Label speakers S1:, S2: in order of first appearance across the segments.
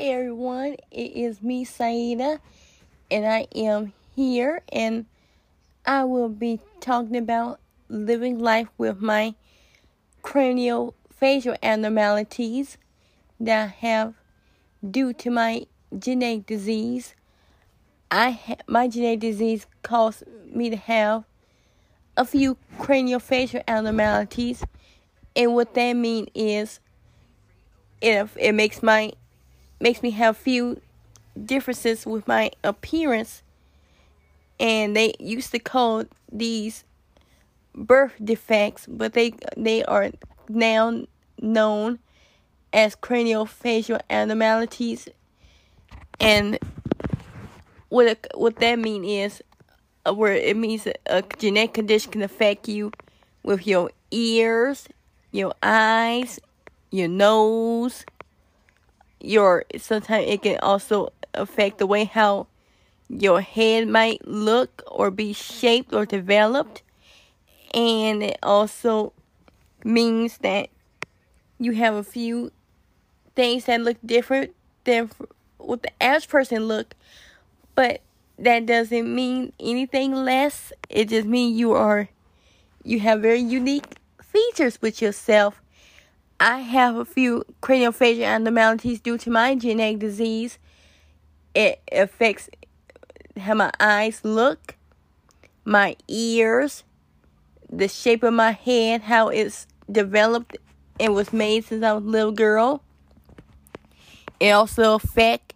S1: everyone. It is me, Saida, and I am here, and I will be talking about living life with my cranial facial abnormalities that I have due to my genetic disease. I ha- my genetic disease caused me to have a few craniofacial abnormalities, and what that means is it it makes my makes me have few differences with my appearance. And they used to call these birth defects but they they are now known as craniofacial abnormalities. And what what that mean is uh, where it means a genetic condition can affect you with your ears, your eyes, your nose, your sometimes it can also affect the way how your head might look or be shaped or developed. And it also means that you have a few things that look different than what the average person look but that doesn't mean anything less. It just means you are you have very unique features with yourself I have a few craniofacial abnormalities due to my genetic disease. It affects how my eyes look, my ears, the shape of my head, how it's developed and was made since I was a little girl. It also affect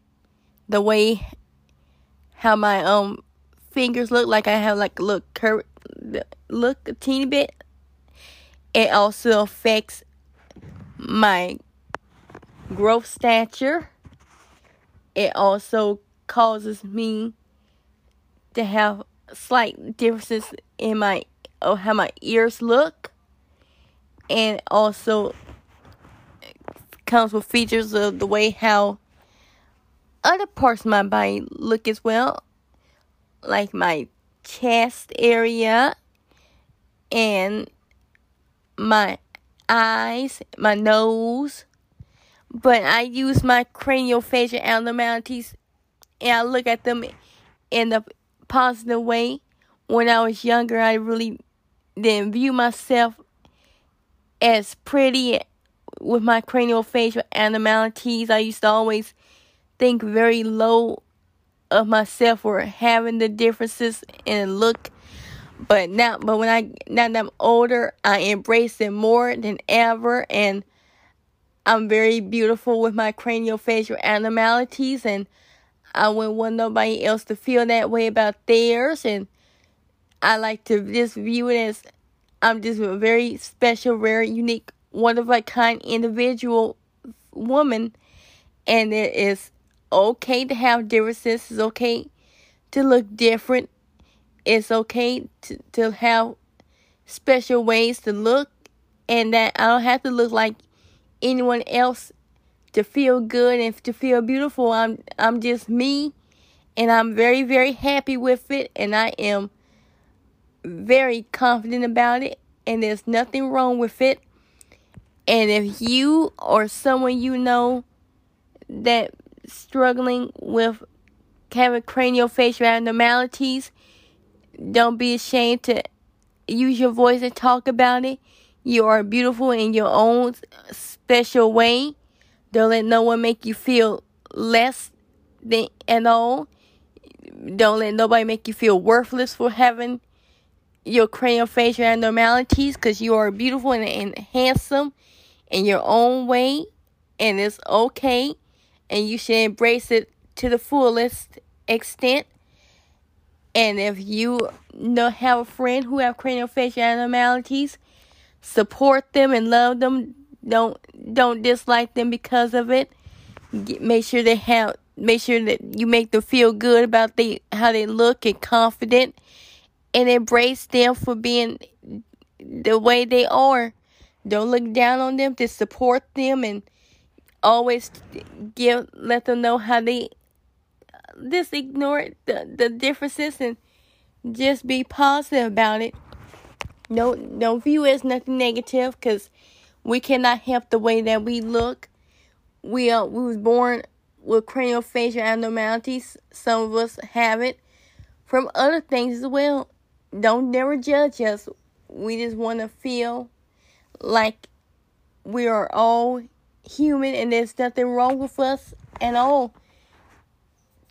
S1: the way how my um fingers look like I have like a look curve look a teeny bit. It also affects my growth stature. It also causes me to have slight differences in my of how my ears look and also comes with features of the way how other parts of my body look as well like my chest area and my eyes, my nose. But I use my craniofacial abnormalities and I look at them in a positive way. When I was younger, I really didn't view myself as pretty with my craniofacial abnormalities. I used to always think very low of myself for having the differences in look but now, but when I now that I'm older, I embrace it more than ever, and I'm very beautiful with my craniofacial abnormalities, and I wouldn't want nobody else to feel that way about theirs, and I like to just view it as I'm just a very special, very unique, one of a kind individual woman, and it is okay to have differences. It's okay to look different it's okay to, to have special ways to look and that I don't have to look like anyone else to feel good and to feel beautiful. I'm I'm just me and I'm very very happy with it and I am very confident about it and there's nothing wrong with it. And if you or someone you know that struggling with having craniofacial abnormalities, don't be ashamed to use your voice and talk about it. You are beautiful in your own special way. Don't let no one make you feel less than at all. Don't let nobody make you feel worthless for having your craniofacial abnormalities because you are beautiful and, and handsome in your own way. And it's okay. And you should embrace it to the fullest extent. And if you know have a friend who have craniofacial abnormalities, support them and love them. Don't don't dislike them because of it. Get, make sure they have make sure that you make them feel good about they how they look and confident and embrace them for being the way they are. Don't look down on them, to support them and always give let them know how they just ignore the, the differences and just be positive about it. Don't don't view it as nothing negative because we cannot help the way that we look. We are we was born with craniofacial abnormalities. Some of us have it from other things as well. Don't never judge us. We just want to feel like we are all human and there's nothing wrong with us at all.